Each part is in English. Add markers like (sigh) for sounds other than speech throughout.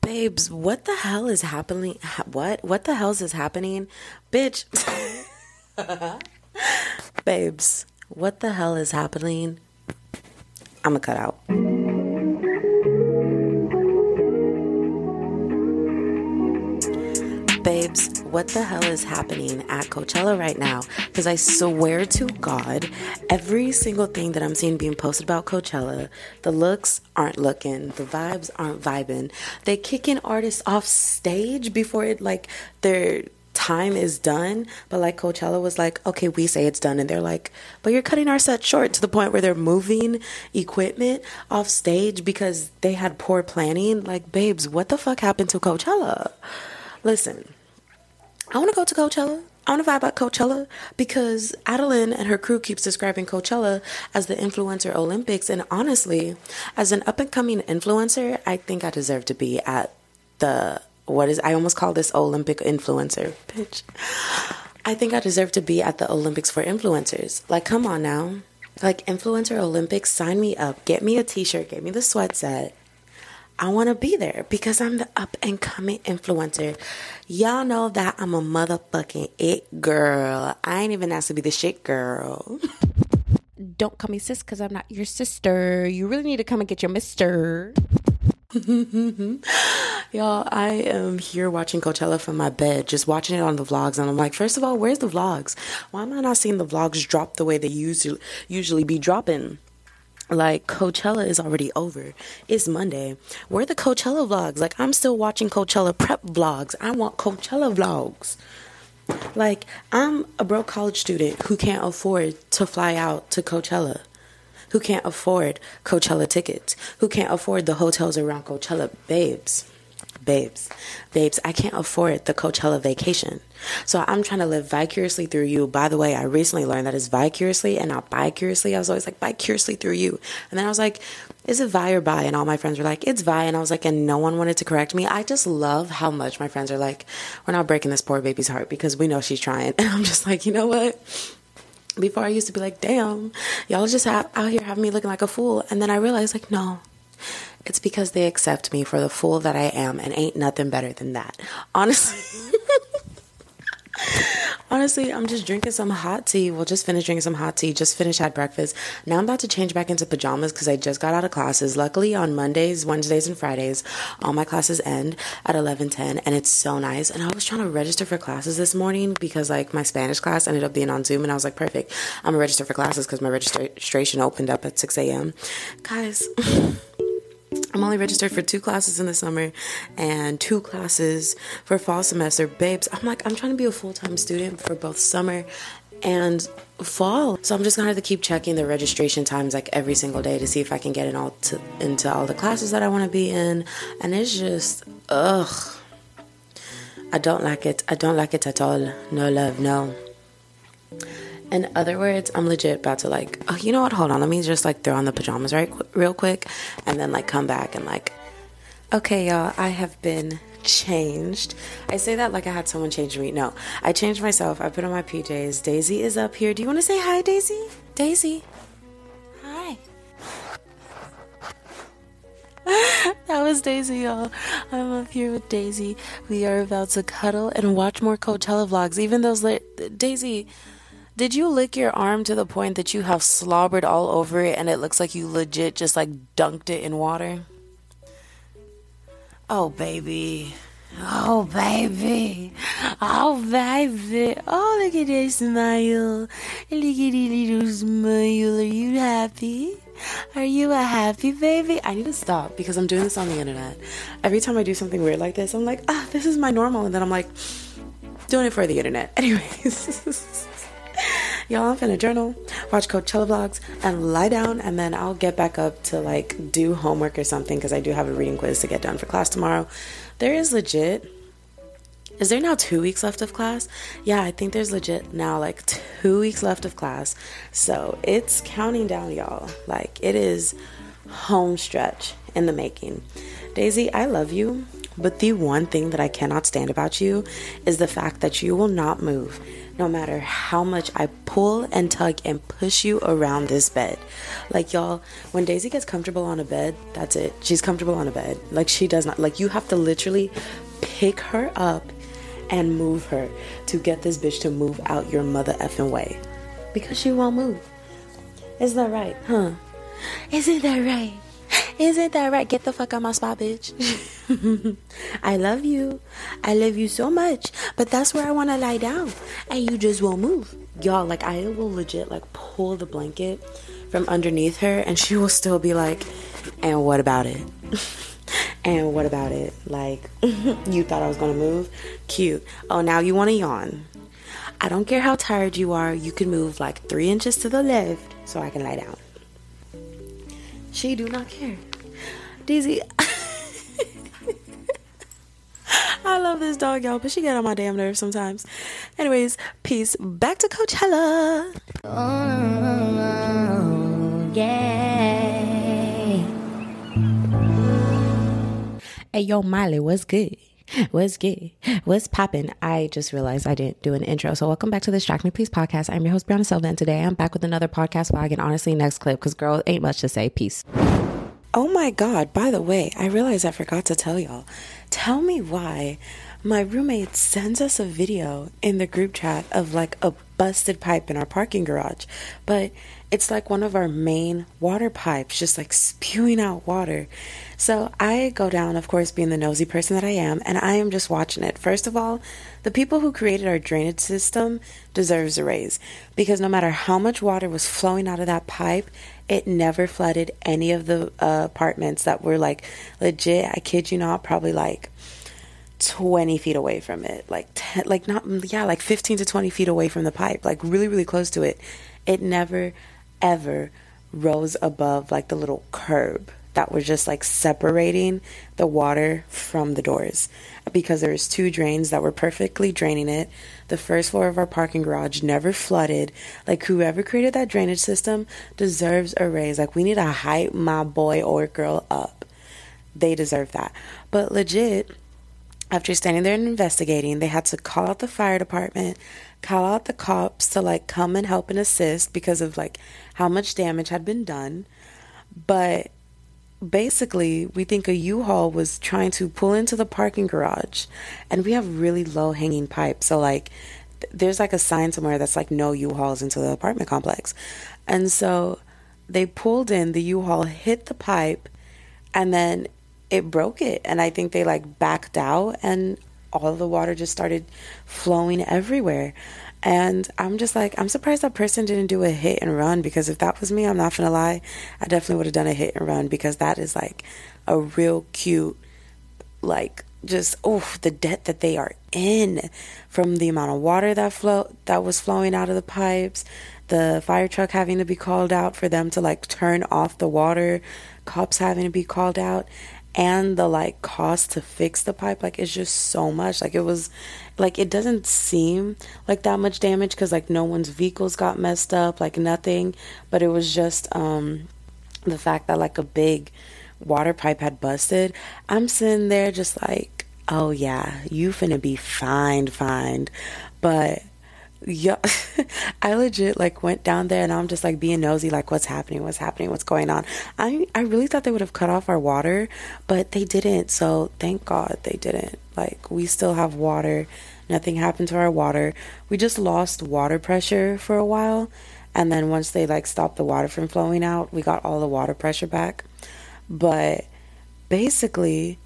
Babes, what the hell is happening? What? What the hell is happening? Bitch. (laughs) Babes, what the hell is happening? I'm gonna cut out. Babes, what the hell is happening at Coachella right now? Because I swear to God, every single thing that I'm seeing being posted about Coachella, the looks aren't looking, the vibes aren't vibing. They kicking artists off stage before it like their time is done. But like Coachella was like, okay, we say it's done, and they're like, but you're cutting our set short to the point where they're moving equipment off stage because they had poor planning. Like, babes, what the fuck happened to Coachella? Listen, I want to go to Coachella. I want to vibe at Coachella because Adeline and her crew keeps describing Coachella as the influencer Olympics. And honestly, as an up and coming influencer, I think I deserve to be at the what is I almost call this Olympic influencer, bitch. I think I deserve to be at the Olympics for influencers. Like, come on now. Like, influencer Olympics, sign me up. Get me a t shirt, get me the sweat set. I want to be there because I'm the up and coming influencer. Y'all know that I'm a motherfucking it girl. I ain't even asked to be the shit girl. Don't call me sis because I'm not your sister. You really need to come and get your mister. (laughs) Y'all, I am here watching Coachella from my bed, just watching it on the vlogs, and I'm like, first of all, where's the vlogs? Why am I not seeing the vlogs drop the way they usually usually be dropping? Like Coachella is already over. It's Monday. Where the Coachella vlogs? Like I'm still watching Coachella prep vlogs. I want Coachella vlogs. Like I'm a broke college student who can't afford to fly out to Coachella. Who can't afford Coachella tickets? Who can't afford the hotels around Coachella? Babes babes, babes, I can't afford the Coachella vacation. So I'm trying to live vicariously through you. By the way, I recently learned that it's vicariously and not vicariously. I was always like vicariously through you. And then I was like, is it vi or bi? And all my friends were like, it's vi. And I was like, and no one wanted to correct me. I just love how much my friends are like, we're not breaking this poor baby's heart because we know she's trying. (laughs) And I'm just like, you know what? Before I used to be like, damn, y'all just have, out here having me looking like a fool. And then I realized, like, no, it's because they accept me for the fool that I am, and ain't nothing better than that. Honestly. (laughs) Honestly, I'm just drinking some hot tea. Well, just finished drinking some hot tea. Just finished had breakfast. Now I'm about to change back into pajamas because I just got out of classes. Luckily, on Mondays, Wednesdays, and Fridays, all my classes end at 11:10, and it's so nice. And I was trying to register for classes this morning because like my Spanish class ended up being on Zoom, and I was like, perfect. I'm gonna register for classes because my registration opened up at 6 a.m. Guys. (laughs) I'm only registered for two classes in the summer and two classes for fall semester. Babes, I'm like, I'm trying to be a full time student for both summer and fall. So I'm just gonna have to keep checking the registration times like every single day to see if I can get in all to, into all the classes that I want to be in. And it's just, ugh. I don't like it. I don't like it at all. No love, no. In other words, I'm legit about to like, oh, you know what? Hold on. Let me just like throw on the pajamas right real quick and then like come back and like, okay, y'all, I have been changed. I say that like I had someone change me. No, I changed myself. I put on my PJs. Daisy is up here. Do you want to say hi, Daisy? Daisy. Hi. (laughs) that was Daisy, y'all. I'm up here with Daisy. We are about to cuddle and watch more Coachella vlogs. Even those, la- Daisy, did you lick your arm to the point that you have slobbered all over it and it looks like you legit just like dunked it in water? Oh, baby. Oh, baby. Oh, baby. Oh, look at that smile. Look at that little smile. Are you happy? Are you a happy baby? I need to stop because I'm doing this on the internet. Every time I do something weird like this, I'm like, ah, this is my normal. And then I'm like, doing it for the internet. (laughs) Anyways. (laughs) Y'all, I'm finna journal, watch Coachella vlogs, and lie down, and then I'll get back up to like do homework or something because I do have a reading quiz to get done for class tomorrow. There is legit. Is there now two weeks left of class? Yeah, I think there's legit now like two weeks left of class. So it's counting down, y'all. Like it is home stretch in the making. Daisy, I love you, but the one thing that I cannot stand about you is the fact that you will not move no matter how much I pull and tug and push you around this bed. Like, y'all, when Daisy gets comfortable on a bed, that's it. She's comfortable on a bed. Like, she does not, like, you have to literally pick her up and move her to get this bitch to move out your mother effing way. Because she won't move. Is that right? Huh? Isn't that right? Isn't that right? Get the fuck out my spot, bitch. (laughs) I love you. I love you so much. But that's where I want to lie down. And you just won't move. Y'all, like, I will legit, like, pull the blanket from underneath her and she will still be like, and what about it? (laughs) and what about it? Like, (laughs) you thought I was going to move? Cute. Oh, now you want to yawn. I don't care how tired you are. You can move like three inches to the left so I can lie down. She do not care. Daisy. (laughs) I love this dog, y'all, but she get on my damn nerves sometimes. Anyways, peace. Back to Coachella. Oh, yeah. Hey, yo, Miley, what's good? What's good? What's poppin'? I just realized I didn't do an intro. So, welcome back to the Distract Me Please podcast. I'm your host, Brianna Silva, and today I'm back with another podcast vlog. And honestly, next clip, because girl, ain't much to say. Peace. Oh my God, by the way, I realized I forgot to tell y'all. Tell me why my roommate sends us a video in the group chat of like a busted pipe in our parking garage. But it's like one of our main water pipes, just like spewing out water. So I go down, of course, being the nosy person that I am, and I am just watching it. First of all, the people who created our drainage system deserves a raise because no matter how much water was flowing out of that pipe, it never flooded any of the uh, apartments that were like legit. I kid you not, probably like 20 feet away from it like 10, like not yeah like 15 to 20 feet away from the pipe like really really close to it. It never ever rose above like the little curb that was just like separating the water from the doors because there was two drains that were perfectly draining it. The first floor of our parking garage never flooded. Like whoever created that drainage system deserves a raise. Like we need to hype my boy or girl up. They deserve that. But legit after standing there and investigating they had to call out the fire department call out the cops to like come and help and assist because of like how much damage had been done. But basically, we think a U-Haul was trying to pull into the parking garage, and we have really low hanging pipes. So like, there's like a sign somewhere that's like no U-Hauls into the apartment complex, and so they pulled in. The U-Haul hit the pipe, and then it broke it, and I think they like backed out and all the water just started flowing everywhere. And I'm just like, I'm surprised that person didn't do a hit and run because if that was me, I'm not gonna lie, I definitely would have done a hit and run because that is like a real cute, like just oh the debt that they are in from the amount of water that flow that was flowing out of the pipes, the fire truck having to be called out for them to like turn off the water, cops having to be called out, and the like cost to fix the pipe like it's just so much. Like it was like it doesn't seem like that much damage because like no one's vehicles got messed up like nothing. But it was just um the fact that like a big water pipe had busted. I'm sitting there just like oh yeah you finna be fined fined. But yeah. (laughs) I legit like went down there and i'm just like being nosy like what's happening what's happening what's going on? I i really thought they would have cut off our water but they didn't. So thank god they didn't. Like we still have water. Nothing happened to our water. We just lost water pressure for a while. And then once they like stopped the water from flowing out we got all the water pressure back. But basically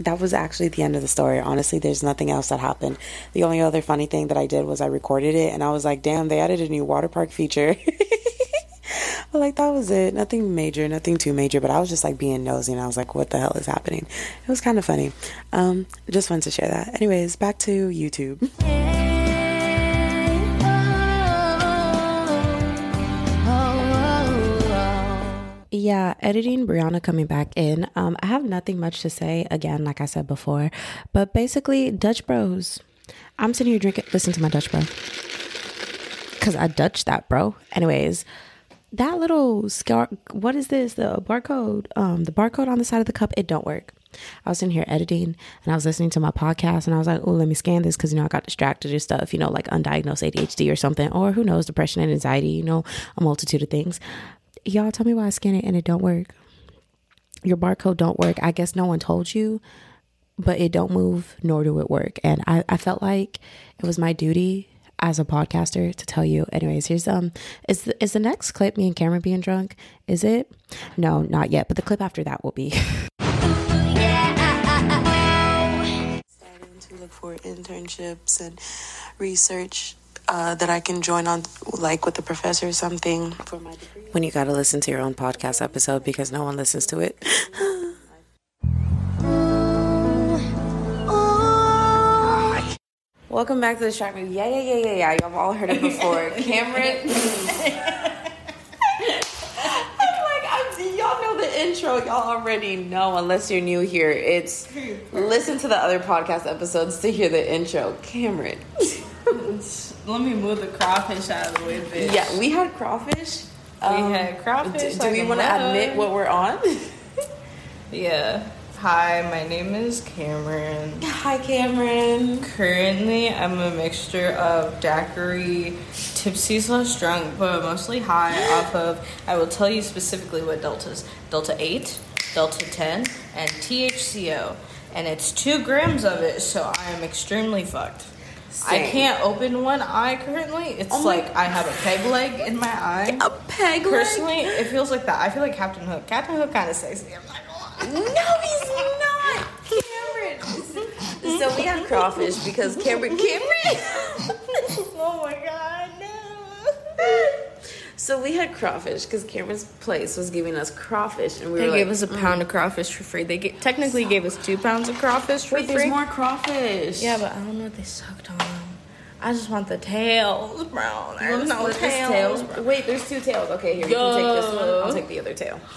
that was actually the end of the story. Honestly, there's nothing else that happened. The only other funny thing that I did was I recorded it and I was like, damn, they added a new water park feature. but (laughs) like that was it. Nothing major, nothing too major, but I was just like being nosy and I was like, what the hell is happening? It was kind of funny. Um, just wanted to share that. Anyways, back to YouTube. (laughs) yeah, editing Brianna coming back in. Um, I have nothing much to say again, like I said before, but basically, Dutch Bros. I'm sitting here drinking, listen to my Dutch Bro. Cause I Dutch that, bro. Anyways, that little scar, what is this? The barcode, um, the barcode on the side of the cup, it don't work. I was in here editing and I was listening to my podcast and I was like, oh, let me scan this because, you know, I got distracted or stuff, you know, like undiagnosed ADHD or something, or who knows, depression and anxiety, you know, a multitude of things. Y'all tell me why I scan it and it don't work. Your barcode don't work. I guess no one told you, but it don't move, nor do it work. And I, I felt like it was my duty as a podcaster to tell you. Anyways, here's um is the, is the next clip me and Cameron being drunk? Is it? No, not yet, but the clip after that will be. (laughs) Starting (laughs) to look for internships and research uh, that I can join on, like with the professor or something for my degree. When you gotta listen to your own podcast episode because no one listens to it. (laughs) Welcome back to the Shark Movie. Yeah, yeah, yeah, yeah, yeah. Y'all all heard it before. (laughs) Cameron. (laughs) I'm like, I'm, y'all know the intro. Y'all already know, unless you're new here. It's listen to the other podcast episodes to hear the intro. Cameron. Let me move the crawfish out of the way, bitch. Yeah, we had crawfish. We had um, crawfish. Do, do we want to admit what we're on? (laughs) Yeah. Hi, my name is Cameron. Hi, Cameron. Currently, I'm a mixture of daiquiri, tipsy slash drunk, but mostly high (gasps) off of. I will tell you specifically what deltas: Delta Eight, Delta Ten, and THCO. And it's two grams of it, so I am extremely fucked. I can't open one eye currently. It's Oh like I have a peg leg in my eye. A peg leg? Personally, it feels like that. I feel like Captain Hook. Captain Hook kind of sexy. I'm not gonna No, he's not. Cameron. (laughs) so we had crawfish because Cameron. Cameron. (laughs) oh my god, no. (laughs) so we had crawfish because Cameron's place was giving us crawfish, and we They were gave like, us a mm. pound of crawfish for free. They ga- technically gave us two pounds of crawfish for Wait, free. there's more crawfish. Yeah, but I don't know what they sucked on. I just want the tails, bro. There's no this tails. tail? Wait, there's two tails. Okay, here you can take this one. I'll take the other tail. (laughs)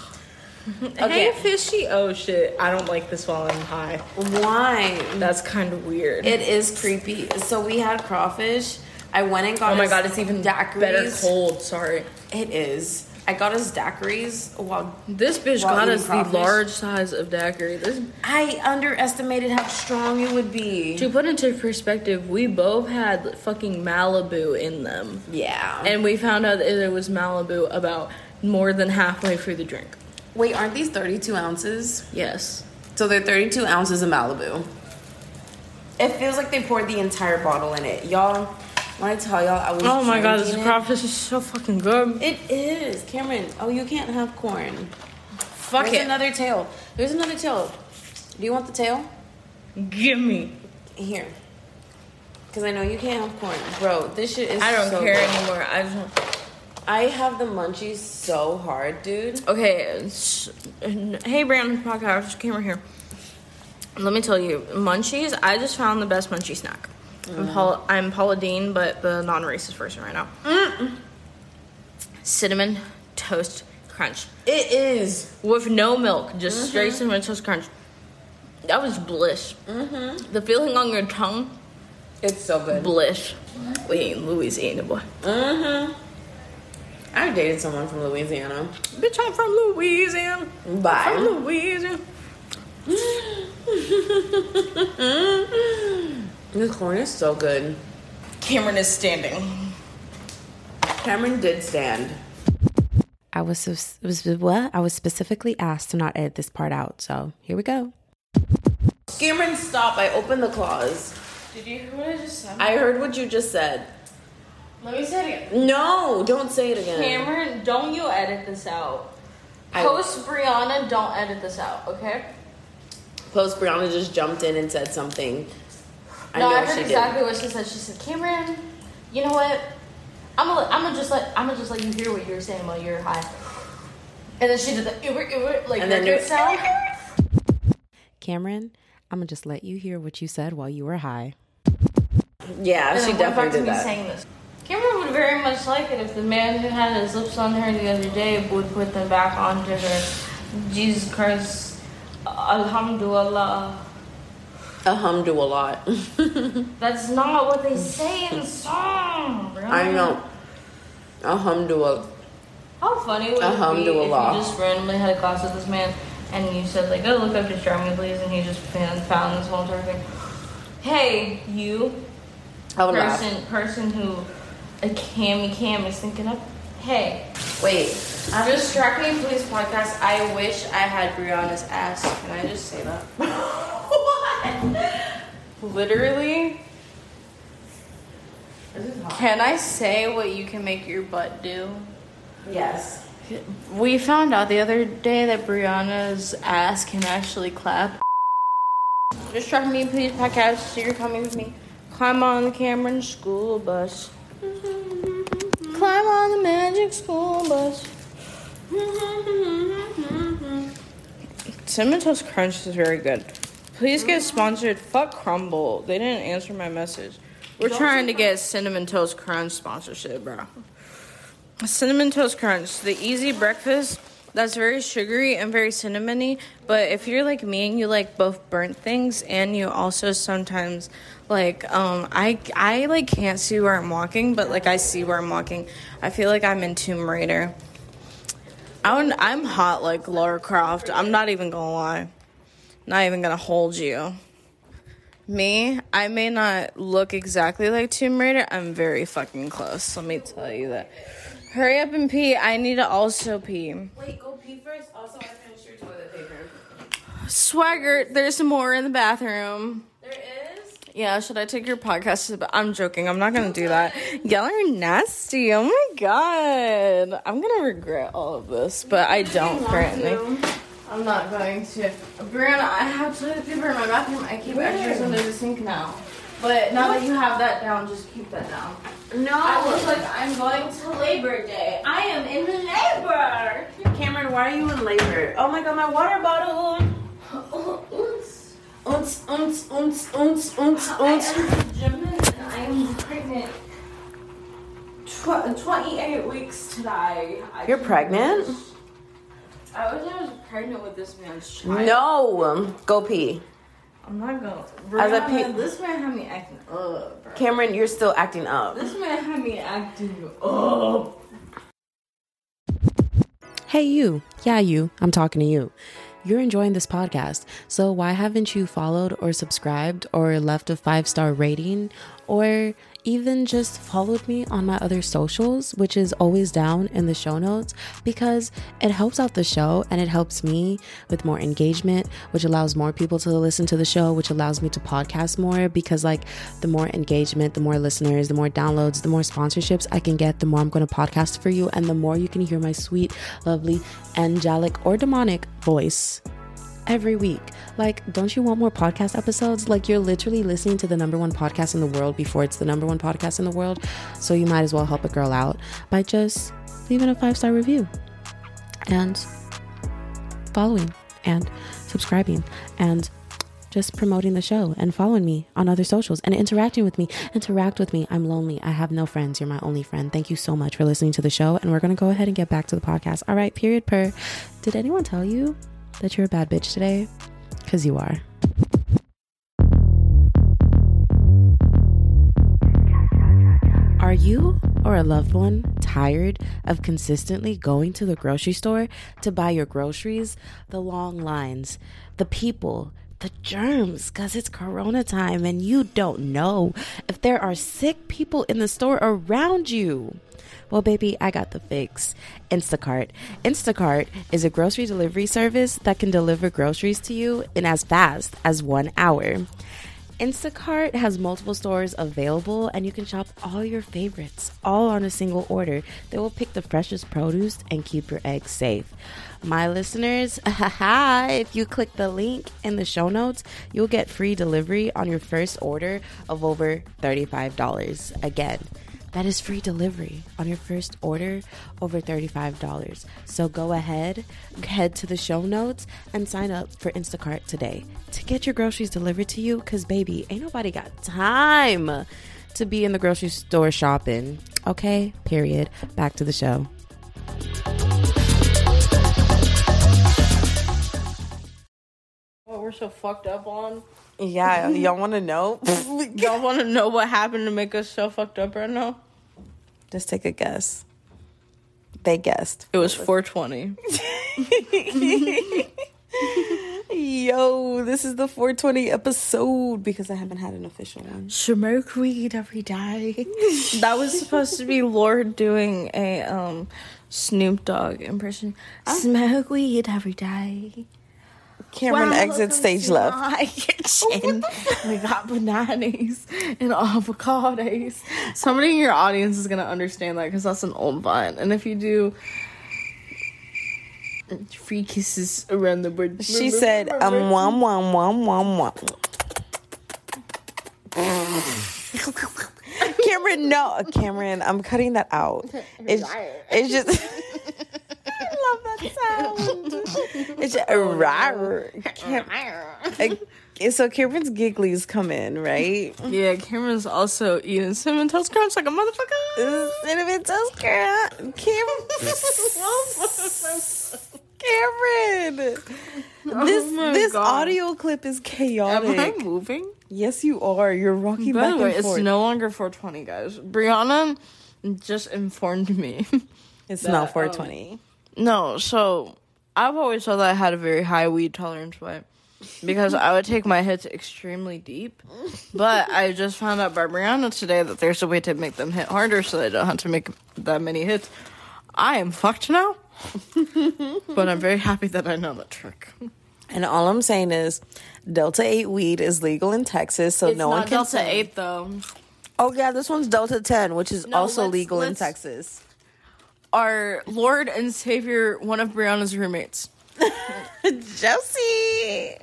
Hey, fishy. Oh shit, I don't like this while I'm high. Why? That's kind of weird. It is creepy. So we had crawfish. I went and got. oh my god, it's even daiquiris. better cold. Sorry. It is. I got us daiquiris while This bitch While got us crawfish? the large size of daiquiri. This I underestimated how strong it would be. To put into perspective, we both had fucking Malibu in them. Yeah. And we found out that it was Malibu about more than halfway through the drink. Wait, aren't these 32 ounces? Yes. So they're 32 ounces of Malibu. It feels like they poured the entire bottle in it. Y'all, when I tell y'all I was Oh my god, this crawfish is so fucking good. It is. Cameron, oh, you can't have corn. Fuck it. There's it. another tail. There's another tail. Do you want the tail? Give me. Here. Because I know you can't have corn. Bro, this shit is I don't so care good. anymore. I just want- I have the munchies so hard, dude. Okay. Hey, Brandon podcast camera here. Let me tell you, munchies. I just found the best munchie snack. I'm, Paul, I'm Paula Deen, but the non-racist version right now. Cinnamon toast crunch. It is. with no milk, just straight cinnamon toast crunch. That was bliss. Mm-hmm. The feeling on your tongue, It's so good. bliss. We ain't Louisiana boy. Mm-hmm. I dated someone from Louisiana. Bitch, I'm from Louisiana. Bye. From Louisiana. (laughs) This corn is so good. Cameron is standing. Cameron did stand. I was was what? I was specifically asked to not edit this part out. So here we go. Cameron, stop! I opened the claws. Did you hear what I just said? I heard what you just said. Let me say it again. No, don't say it again. Cameron, don't you edit this out. I- Post Brianna, don't edit this out, okay? Post Brianna just jumped in and said something. I no, know I heard she exactly what she said. She said, "Cameron, you know what? I'm gonna, I'm gonna just let, I'm gonna just let you hear what you're saying while you're high." And then she did the "Uber, Uber," like And then record sound. Cameron, I'm gonna just let you hear what you said while you were high. Yeah, And she then went definitely to did me that. saying this. Cameron would very much like it if the man who had his lips on her the other day would put them back onto her. Jesus Christ. Alhamdulillah. Alhamdulillah. (laughs) That's not what they say in the song, bro. I know. Alhamdulillah. How funny would it be if Alhamdulillah. you just randomly had a class with this man and you said like, "Oh, look up, just me, please," and he just found, found this whole entire thing. Hey, you would laugh. person, person who a cammy cam is thinking of. Hey, Wait. i Distract me, please, podcast. I wish I had Brianna's ass. Can I just say that? (laughs) (laughs) Literally. Can I say what you can make your butt do? Yes. We found out the other day that Brianna's ass can actually clap. Distract me, please, podcast. So you're coming with me. Climb on the Cameron school bus. Climb on the magic school bus. (laughs) Cinnamon Toast Crunch is very good. Please get sponsored. Fuck Crumbl. They didn't answer my message. We're trying to get Cinnamon Toast Crunch sponsorship, bro. Cinnamon Toast Crunch, the easy breakfast that's very sugary and very cinnamony. But if you're like me and you like both burnt things and you also sometimes like um I I like can't see where I'm walking, but like I see where I'm walking. I feel like I'm in Tomb Raider. I'm I'm hot like Lara Croft. I'm not even gonna lie. Not even gonna hold you. Me, I may not look exactly like Tomb Raider. I'm very fucking close. Let me tell you that. Hurry up and pee. I need to also pee. Wait, go pee first. Also, I finished your toilet paper. Swagger, there's more in the bathroom. There is? Yeah, should I take your podcast? to the- I'm joking. I'm not gonna do that. Y'all are nasty. Oh my god. I'm gonna regret all of this, but I don't currently. I'm not going to. Brianna, I have toilet paper in my bathroom. I keep extras under the sink now. But now that you have that down, just keep that down. No. I look like I'm going to Labor Day. I am in labor. Cameron, why are you in labor? Oh my god, my water bottle. Oops. Unts, unts, unts, unts, unts, I am Gemini and I am pregnant. Tw- 28 weeks today. You're pregnant? I wish I was pregnant with this man's child. No. Go pee. I'm not gonna. As I Brianna, pe- this man had me acting up. bro. Cameron, you're still acting up. This man had me acting up. Hey, you. Yeah, you. I'm talking to you. You're enjoying this podcast, so why haven't you followed or subscribed or left a five star rating or even just followed me on my other socials, which is always down in the show notes because it helps out the show and it helps me with more engagement, which allows more people to listen to the show, which allows me to podcast more because, like, the more engagement, the more listeners, the more downloads, the more sponsorships I can get, the more I'm going to podcast for you, and the more you can hear my sweet, lovely, angelic, or demonic voice every week. Like, don't you want more podcast episodes? Like, you're literally listening to the number one podcast in the world before it's the number one podcast in the world. So, you might as well help a girl out by just leaving a five star review and following and subscribing and just promoting the show and following me on other socials and interacting with me. Interact with me. I'm lonely. I have no friends. You're my only friend. Thank you so much for listening to the show. And we're going to go ahead and get back to the podcast. All right, period per. Did anyone tell you that you're a bad bitch today? Because you are. Are you or a loved one tired of consistently going to the grocery store to buy your groceries? The long lines, the people, the germs, because it's corona time and you don't know if there are sick people in the store around you. Well, baby, I got the fix. Instacart. Instacart is a grocery delivery service that can deliver groceries to you in as fast as one hour. Instacart has multiple stores available and you can shop all your favorites all on a single order. They will pick the freshest produce and keep your eggs safe. My listeners, (laughs) if you click the link in the show notes, you'll get free delivery on your first order of over $35. Again, that is free delivery on your first order over $35. So go ahead, head to the show notes, and sign up for Instacart today to get your groceries delivered to you. Because, baby, ain't nobody got time to be in the grocery store shopping. Okay, period. Back to the show. What we're so fucked up on? Yeah, y'all want to know? (laughs) Y'all want to know what happened to make us so fucked up right now? Just take a guess. They guessed. It was 420. (laughs) Yo, this is the 420 episode because I haven't had an official one. Smoke weed every day. (laughs) that was supposed to be Lord doing a um Snoop Dogg impression. Smoke weed every day. Cameron Wow, exit welcome stage left. my (laughs) kitchen. (laughs) we got bananas and avocados. Somebody in your audience is gonna understand that because that's an old vine. And if you do, free kisses around the bird. She said, um, wom, wom, wom, wom, wom. Cameron, no. Cameron, I'm cutting that out. It's, it's just. (laughs) I love that sound. It's just. Cam- uh, so Cameron's gigglies come in, right? Yeah, Cameron's also eating cinnamon toast crunch like a motherfucker. Cinnamon toast girl. (laughs) Cameron. Cameron. This my this God. audio clip is chaotic. Am. I moving? Yes, you are. You're rocking By back the way, and it's forth. no longer 420, guys. Brianna just informed me. it's (laughs) that, not 420. no, so I've always thought that I had a very high weed tolerance, but because I would take my hits extremely deep. But I just found out by Brianna today that there's a way to make them hit harder so they don't have to make that many hits. I am fucked now. but I'm very happy that I know the trick. and all I'm saying is, Delta 8 weed is legal in Texas, so It's no one can Delta say. 8 though. Oh yeah, this one's Delta 10, which is No, also legal in Texas. Our Lord and Savior, one of Brianna's roommates. (laughs) Josie.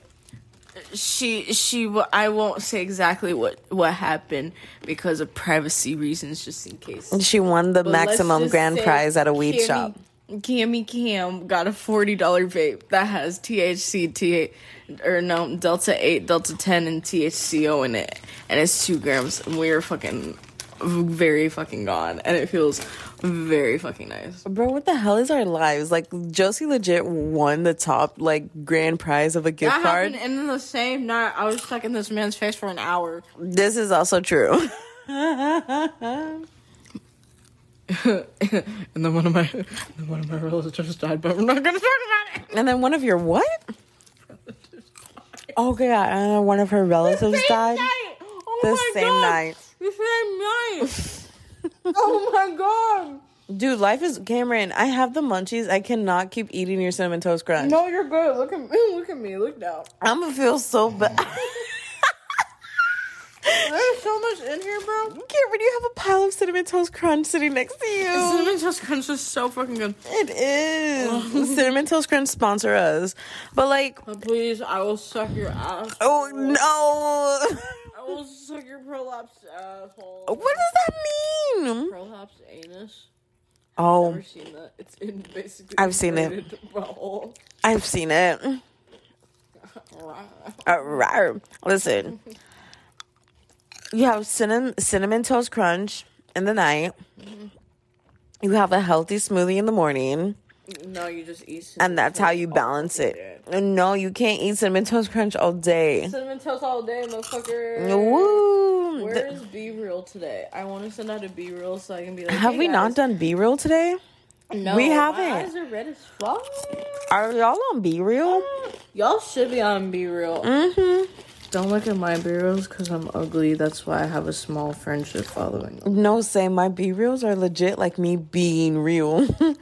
she she I won't say exactly what what happened because of privacy reasons, just in case. And she won the But maximum grand prize at a weed Cammy- shop. Cammy Cam got a forty dollar vape that has THC, T or no Delta Eight, Delta Ten, and THCO in it, and it's two grams. And we are fucking very fucking gone, and it feels very fucking nice. Bro, what the hell is our lives? Like Josie legit won the top like grand prize of a gift That card. happened, and then the same night I was stuck in this man's face for an hour. This is also true. (laughs) (laughs) and then one of my then one of my relatives died, but we're not gonna talk about it. And then one of your what? Oh yeah, and one of her relatives died Night. Oh the same night. The same night. Oh my god. Dude, life is Cameron. I have the munchies. I cannot keep eating your cinnamon toast crunch. No, you're good. Look at me. (laughs) Look at me. Look now. I'm gonna feel so bad. (laughs) There's so much in here, bro. Cameron, you have a pile of cinnamon toast crunch sitting next to you. Cinnamon toast crunch is so fucking good. It is. Oh. cinnamon toast crunch sponsor us, but like, Oh, please, I will suck your ass. oh no. (laughs) Will suck your prolapsed asshole. What does that mean? Prolapsed anus. Oh, Never seen that. It's in basically. I've seen it. I've seen it. (laughs) Uh. Listen, you have cinnamon cinnamon toast crunch in the night. You have a healthy smoothie in the morning, No, you just eat. and that's how you balance it. No, you can't eat cinnamon toast crunch all day. Cinnamon toast all day, motherfucker. Woo! Where is BeReal today? I want to send out a BeReal so I can be like. Have "Hey, we not done BeReal today? No, we haven't. eyes are red as fuck. Are y'all on BeReal? Y'all should be on BeReal. Mm-hmm. Don't look at my BeReals because I'm ugly. That's why I have a small friendship following. No, say my BeReals are legit like me being real. (laughs)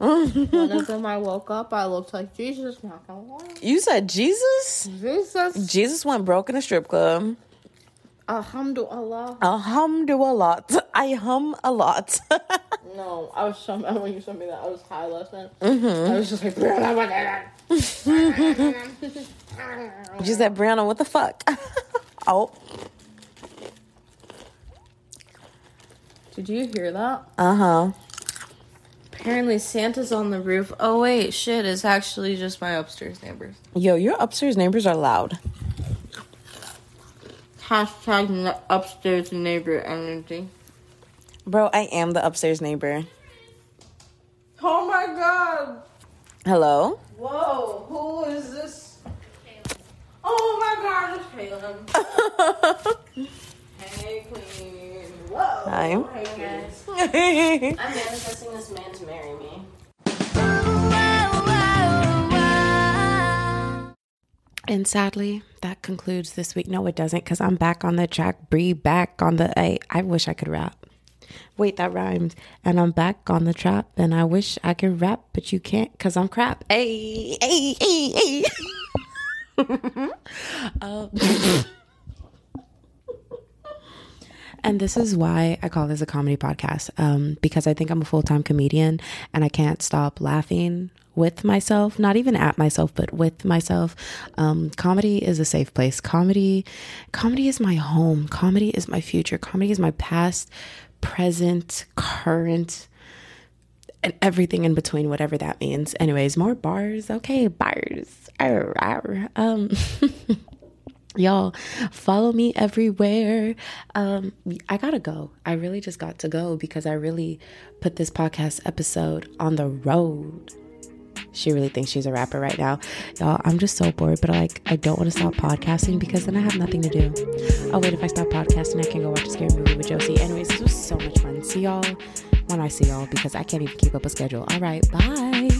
One of them, I woke up, I looked like Jesus. Not gonna lie. you said Jesus? Jesus. Jesus went broke in a strip club. Alhamdulillah. I hummed a lot. I hum a lot. (laughs) No, I was so mad when you sent me that. I was high last night. Mm-hmm. I was just like, "Brianna, what the heck?" she said, Brianna, what the fuck? (laughs) oh, Did you hear that? uh huh. Apparently, Santa's on the roof. Oh wait, shit! It's actually just my upstairs neighbors. Yo, your upstairs neighbors are loud. Hashtag upstairs neighbor energy. Bro, I am the upstairs neighbor. Oh my god. Hello? Whoa, who is this? Oh my god, it's Caleb. (laughs) hey, Queen. Whoa. Hi. Hey, guys. (laughs) I'm manifesting this man to marry me. And sadly, that concludes this week. No, it doesn't, because I'm back on the track. Bree back on the. I, I wish I could rap. Wait, that rhymed. And I'm back on the trap, and I wish I could rap, but you can't, because I'm crap. Hey, hey, hey, hey. (laughs) um, (laughs) and this is why I call this a comedy podcast, um, because I think I'm a full time comedian, and I can't stop laughing with myself, not even at myself, but with myself. Um, comedy is a safe place. Comedy, comedy is my home. Comedy is my future. Comedy is my past, present, current, and everything in between, whatever that means. Anyways, more bars. Okay, bars. Arr, arr. Um, (laughs) y'all follow me everywhere. Um i gotta go. I really just got to go because i really put this podcast episode on the road. She really thinks she's a rapper right now. Y'all i'm just so bored but like i don't want to stop podcasting because then i have nothing to do. Oh wait if i stop podcasting i can go watch a scary movie with josie. Anyways this was so much fun. See y'all when i see y'all because i can't even keep up a schedule. All right bye